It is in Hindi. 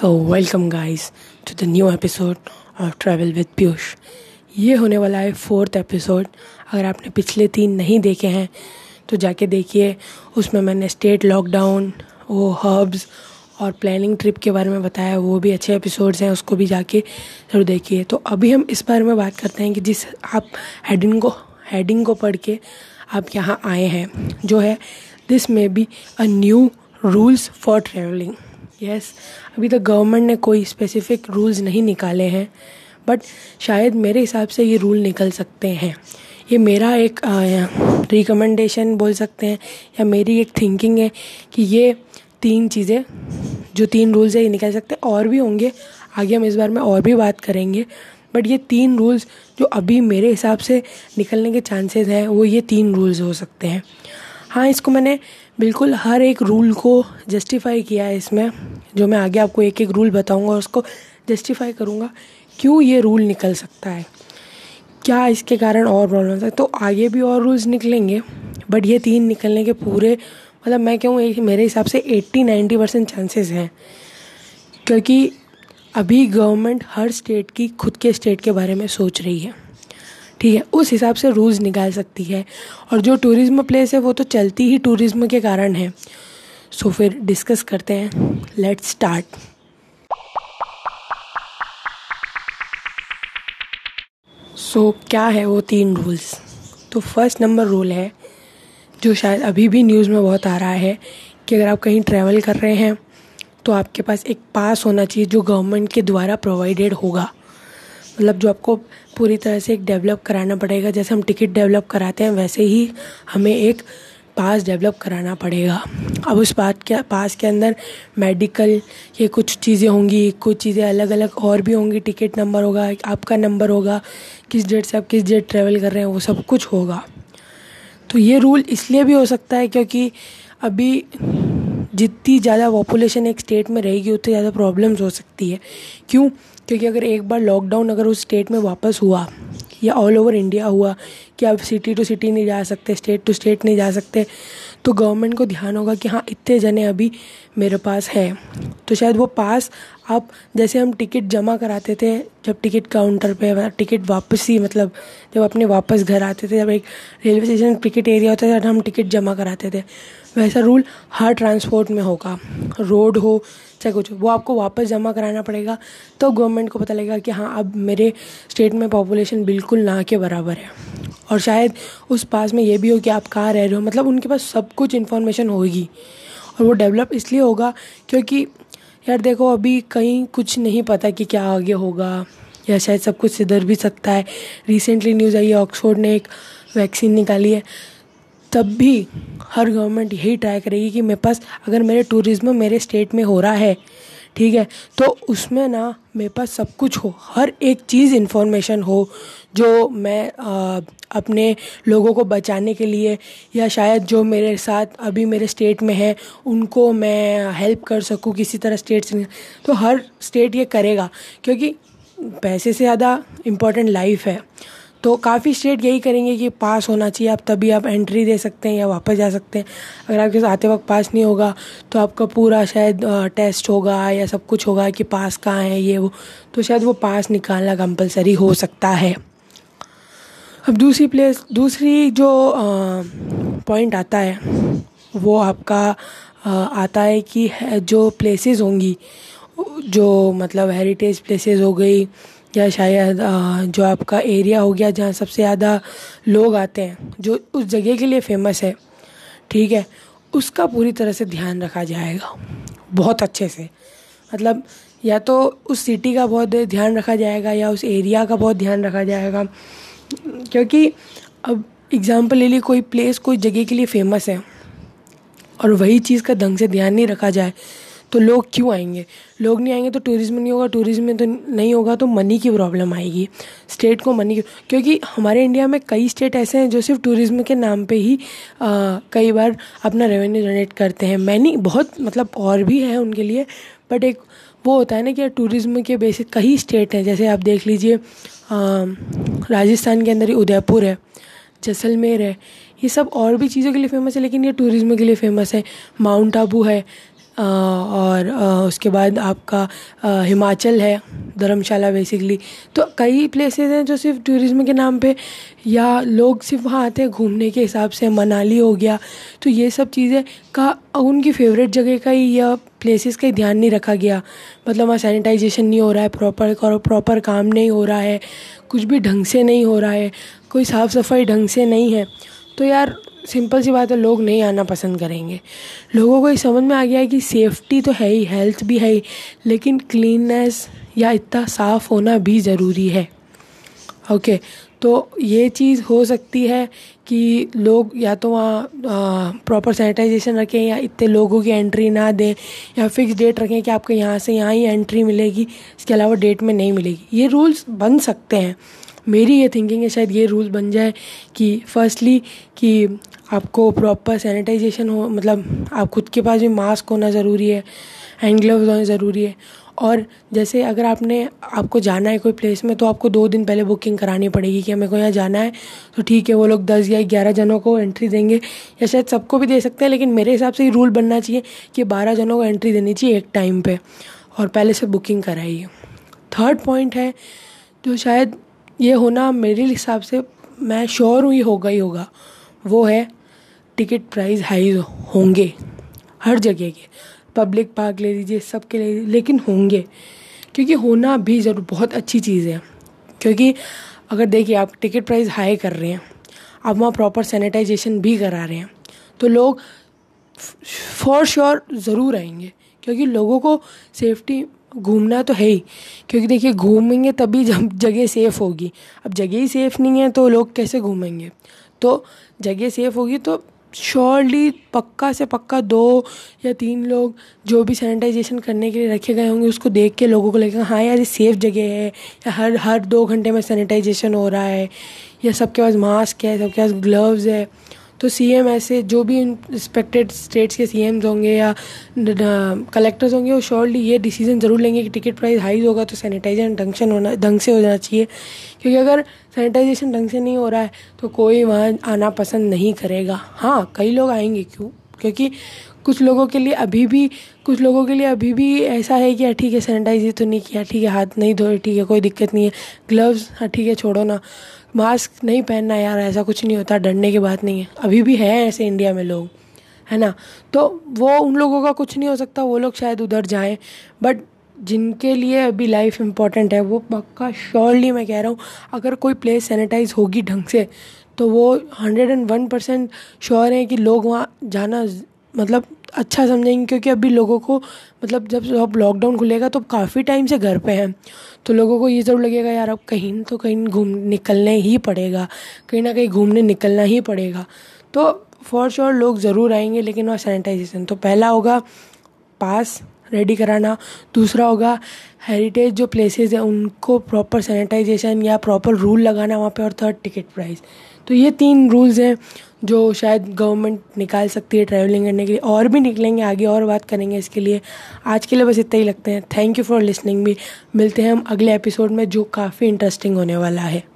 So welcome guys to the new episode of travel with Piyush ये होने वाला है फोर्थ एपिसोड अगर आपने पिछले तीन नहीं देखे हैं तो जाके देखिए। उसमें मैंने स्टेट लॉकडाउन वो हर्ब्स और प्लानिंग ट्रिप के बारे में बताया। वो भी अच्छे एपिसोड्स हैं, उसको भी जाके ज़रूर देखिए। तो अभी हम इस बारे में बात करते हैं कि जिस आप हेडिंग को हेडिंग को पढ़ के आप यहाँ आए हैं, जो है this may be a new rules for travelling yes अभी तक गवर्नमेंट ने कोई स्पेसिफिक रूल्स नहीं निकाले हैं बट शायद मेरे हिसाब से ये रूल निकल सकते हैं। ये मेरा एक रिकमेंडेशन बोल सकते हैं, या मेरी एक थिंकिंग है कि ये तीन चीज़ें, जो तीन रूल्स है, ये निकल सकते हैं, और भी होंगे। आगे हम इस बार में और भी बात करेंगे बट ये तीन रूल्स जो अभी मेरे हिसाब से निकलने के चांसेस हैं, वो ये तीन रूल्स हो सकते हैं। हाँ इसको मैंने बिल्कुल हर एक रूल को जस्टिफाई किया है इसमें, जो मैं आगे आपको एक एक रूल बताऊँगा, उसको जस्टिफाई करूँगा, क्यों ये रूल निकल सकता है? क्या इसके कारण और प्रॉब्लम है तो आगे भी और रूल्स निकलेंगे बट ये तीन निकलने के पूरे मतलब मैं कहूँ मेरे हिसाब से एट्टी नाइन्टी परसेंट चांसेस हैं। क्योंकि अभी गवर्नमेंट हर स्टेट की, खुद के स्टेट के बारे में सोच रही है। ठीक है, उस हिसाब से रूल्स निकाल सकती है। और जो टूरिज़्म प्लेस है, वो तो चलती ही टूरिज़्म के कारण है। सो फिर डिस्कस करते हैं। लेट्स स्टार्ट सो क्या है वो तीन रूल्स तो फ़र्स्ट नंबर रूल है, जो शायद अभी भी न्यूज़ में बहुत आ रहा है, कि अगर आप कहीं ट्रैवल कर रहे हैं तो आपके पास एक पास होना चाहिए, जो गवर्नमेंट के द्वारा प्रोवाइडेड होगा। मतलब जो आपको पूरी तरह से एक डेवलप कराना पड़ेगा, जैसे हम टिकट डेवलप कराते हैं, वैसे ही हमें एक पास डेवलप कराना पड़ेगा। अब उस बात के पास के अंदर मेडिकल ये कुछ चीज़ें होंगी, कुछ चीज़ें अलग अलग और भी होंगी टिकट नंबर होगा, आपका नंबर होगा, किस डेट से आप किस डेट ट्रैवल कर रहे हैं, वो सब कुछ होगा। तो ये रूल इसलिए भी हो सकता है क्योंकि अभी जितनी ज़्यादा पॉपुलेशन एक स्टेट में रहेगी, उतनी ज़्यादा प्रॉब्लम्स हो सकती है। क्यों? क्योंकि अगर एक बार लॉकडाउन अगर उस स्टेट में वापस हुआ, या ऑल ओवर इंडिया हुआ, कि आप सिटी टू सिटी नहीं जा सकते स्टेट टू स्टेट नहीं जा सकते तो गवर्नमेंट को ध्यान होगा कि हाँ इतने जने अभी मेरे पास हैं। तो शायद वो पास आप जैसे हम टिकट जमा कराते थे, जब टिकट काउंटर पे टिकट वापसी मतलब जब अपने वापस घर आते थे, जब एक रेलवे स्टेशन टिकट एरिया होता था, तब हम टिकट जमा कराते थे। वैसा रूल हर ट्रांसपोर्ट में होगा। रोड हो, चाहे कुछ वो आपको वापस जमा कराना पड़ेगा तो गवर्नमेंट को पता लगेगा कि हाँ अब मेरे स्टेट में पॉपुलेशन बिल्कुल ना के बराबर है। और शायद उस पास में ये भी हो कि आप कहाँ रह रहे हो मतलब उनके पास सब कुछ इन्फॉर्मेशन होगी। और वो डेवलप इसलिए होगा क्योंकि यार देखो, अभी कहीं कुछ नहीं पता कि क्या आगे होगा। या शायद सब कुछ सुधर भी सकता है। रिसेंटली न्यूज़ आई है ऑक्सफोर्ड ने एक वैक्सीन निकाली है। तब भी हर गवर्नमेंट यही ट्राई करेगी कि मेरे पास, अगर मेरे टूरिज़्म मेरे स्टेट में हो रहा है ठीक है? तो उसमें ना मेरे पास सब कुछ हो हर एक चीज़ इन्फॉर्मेशन हो जो मैं आ, अपने लोगों को बचाने के लिए या शायद जो मेरे साथ अभी मेरे स्टेट में है उनको मैं हेल्प कर सकूँ किसी तरह स्टेट से। तो हर स्टेट ये करेगा क्योंकि पैसे से ज़्यादा इम्पोर्टेंट लाइफ है। तो काफ़ी स्टेट यही करेंगे कि पास होना चाहिए। आप तभी आप एंट्री दे सकते हैं या वापस जा सकते हैं। अगर आपके आते वक्त पास नहीं होगा तो आपका पूरा शायद टेस्ट होगा या सब कुछ होगा कि पास कहाँ है ये वो। तो शायद वो पास निकालना कंपलसरी हो सकता है। अब दूसरी प्लेस दूसरी जो पॉइंट आता है वो आपका आ, आता है कि जो प्लेसेस होंगी जो मतलब हेरिटेज प्लेसेस हो गई या शायद जो आपका एरिया हो गया जहाँ सबसे ज़्यादा लोग आते हैं, जो उस जगह के लिए फ़ेमस है, ठीक है, उसका पूरी तरह से ध्यान रखा जाएगा, बहुत अच्छे से। मतलब या तो उस सिटी का बहुत ध्यान रखा जाएगा या उस एरिया का बहुत ध्यान रखा जाएगा, क्योंकि अब एग्ज़ाम्पल ले ली, कोई प्लेस कोई जगह के लिए फ़ेमस है, और वही चीज़ का ढंग से ध्यान नहीं रखा जाए तो लोग क्यों आएँगे? लोग नहीं आएँगे तो टूरिज़्म नहीं होगा टूरिज़्म में तो नहीं होगा तो मनी की प्रॉब्लम आएगी। स्टेट को मनी क्योंकि हमारे इंडिया में कई स्टेट ऐसे हैं जो सिर्फ़ टूरिज़्म के नाम पे ही आ, कई बार अपना रेवेन्यू जनरेट करते हैं। मैनी बहुत मतलब और भी है उनके लिए बट एक वो होता है ना कि टूरिज़्म के बेसिस कई स्टेट हैं। जैसे आप देख लीजिए राजस्थान के अंदर ही उदयपुर है जैसलमेर है ये सब और भी चीज़ों के लिए फ़ेमस है लेकिन ये टूरिज़्म के लिए फ़ेमस है। माउंट आबू है और उसके बाद आपका हिमाचल है, धर्मशाला बेसिकली तो कई प्लेसेस हैं जो सिर्फ़ टूरिज़्म के नाम पे, या लोग सिर्फ़ वहाँ आते हैं घूमने के हिसाब से, मनाली हो गया। तो ये सब चीज़ें का, उनकी फेवरेट जगह का ही या प्लेसेस का ही ध्यान नहीं रखा गया। मतलब वहाँ सैनिटाइजेशन नहीं हो रहा है प्रॉपर प्रॉपर काम नहीं हो रहा है, कुछ भी ढंग से नहीं हो रहा है, कोई साफ़ सफ़ाई ढंग से नहीं है। तो यार सिंपल सी बात है लोग नहीं आना पसंद करेंगे। लोगों को ये समझ में आ गया है कि सेफ्टी तो है ही हेल्थ भी है ही लेकिन क्लीननेस या इतना साफ़ होना भी ज़रूरी है। ओके okay, तो ये चीज़ हो सकती है कि लोग या तो वहाँ प्रॉपर सैनिटाइजेशन रखें या इतने लोगों की एंट्री ना दें या फिक्स डेट रखें कि आपको यहाँ से यहाँ ही एंट्री मिलेगी इसके अलावा डेट में नहीं मिलेगी। ये रूल्स बन सकते हैं। मेरी ये थिंकिंग है, शायद ये रूल बन जाए कि फर्स्टली कि आपको प्रॉपर सैनिटाइजेशन हो मतलब आप खुद के पास भी मास्क होना ज़रूरी है हैंड ग्लव्स होना ज़रूरी है। और जैसे अगर आपने, आपको जाना है कोई प्लेस में तो आपको दो दिन पहले बुकिंग करानी पड़ेगी कि हमें को यहाँ जाना है तो ठीक है, वो लोग दस या ग्यारह जनों को एंट्री देंगे। या शायद सबको भी दे सकते हैं, लेकिन मेरे हिसाब से ये रूल बनना चाहिए कि बारह जनों को एंट्री देनी चाहिए एक टाइम पर और पहले से बुकिंग कराइए। थर्ड पॉइंट है, जो शायद ये होना मेरे हिसाब से, मैं श्योर हूँ ये होगा ही होगा। वो है टिकट प्राइस हाई होंगे, हर जगह के। पब्लिक पार्क ले लीजिए, सबके ले लीजिए, लेकिन होंगे। क्योंकि होना भी ज़रूर, बहुत अच्छी चीज़ है। क्योंकि अगर देखिए, आप टिकट प्राइस हाई कर रहे हैं, आप वहाँ प्रॉपर सैनिटाइजेशन भी करा रहे हैं तो लोग फॉर श्योर ज़रूर आएँगे। क्योंकि लोगों को सेफ्टी घूमना तो है ही, क्योंकि देखिए घूमेंगे तभी जब जगह सेफ़ होगी। अब जगह ही सेफ़ नहीं है तो लोग कैसे घूमेंगे? तो जगह सेफ़ होगी तो श्योरली पक्का से पक्का दो या तीन लोग जो भी सैनिटाइजेशन करने के लिए रखे गए होंगे, उसको देख के लोगों को लगेगा हाँ यार, ये सेफ़ जगह है। या हर हर दो घंटे में सैनिटाइजेशन हो रहा है। या सबके पास मास्क है, सबके पास ग्लव्स है। तो सी एम ऐसे जो भी रिस्पेक्टेड स्टेट्स के सी होंगे या कलेक्टर्स होंगे, वो श्योरली ये डिसीज़न ज़रूर लेंगे कि टिकट प्राइस हाई होगा तो सैनिटाइजेशन ढंग से होना, ढंग से हो जाना चाहिए। क्योंकि अगर सैनिटाइजेशन ढंग से नहीं हो रहा है तो कोई वहाँ आना पसंद नहीं करेगा। हाँ कई लोग आएँगे क्यों? क्योंकि कुछ लोगों के लिए अभी भी कुछ लोगों के लिए अभी भी ऐसा है कि हाँ, ठीक है सैनिटाइज तो नहीं किया ठीक है हाथ नहीं धोए ठीक है कोई दिक्कत नहीं है ग्लव्स हाँ ठीक है छोड़ो ना मास्क नहीं पहनना यार ऐसा कुछ नहीं होता डरने की बात नहीं है। अभी भी है ऐसे इंडिया में लोग है ना? तो वो उन लोगों का कुछ नहीं हो सकता वो लोग शायद उधर जाएँ बट जिनके लिए अभी लाइफ इंपॉर्टेंट है वो पक्का श्योरली मैं कह रहा हूँ अगर कोई प्लेस सैनिटाइज होगी ढंग से तो वो hundred and one percent sure है कि लोग वहाँ जाना मतलब अच्छा समझेंगे, क्योंकि अभी लोगों को मतलब जब अब लॉकडाउन खुलेगा तो काफ़ी टाइम से घर पे हैं। तो लोगों को ये ज़रूर लगेगा, यार, अब कहीं तो कहीं घूम, निकलने ही पड़ेगा। कहीं ना कहीं घूमने निकलना ही पड़ेगा। तो फॉर श्योर लोग ज़रूर आएँगे, लेकिन वहाँ सैनिटाइजेशन तो पहला होगा, पास। रेडी कराना। दूसरा होगा हेरिटेज जो प्लेसेस है, उनको प्रॉपर सैनिटाइजेशन या प्रॉपर रूल लगाना वहाँ पे और थर्ड टिकट प्राइस तो ये तीन रूल्स हैं जो शायद गवर्नमेंट निकाल सकती है ट्रैवलिंग करने के लिए। और भी निकलेंगे, आगे और बात करेंगे इसके लिए। आज के लिए बस इतना ही लगते हैं। थैंक यू फॉर लिसनिंग भी मिलते हैं हम अगले एपिसोड में जो काफ़ी इंटरेस्टिंग होने वाला है।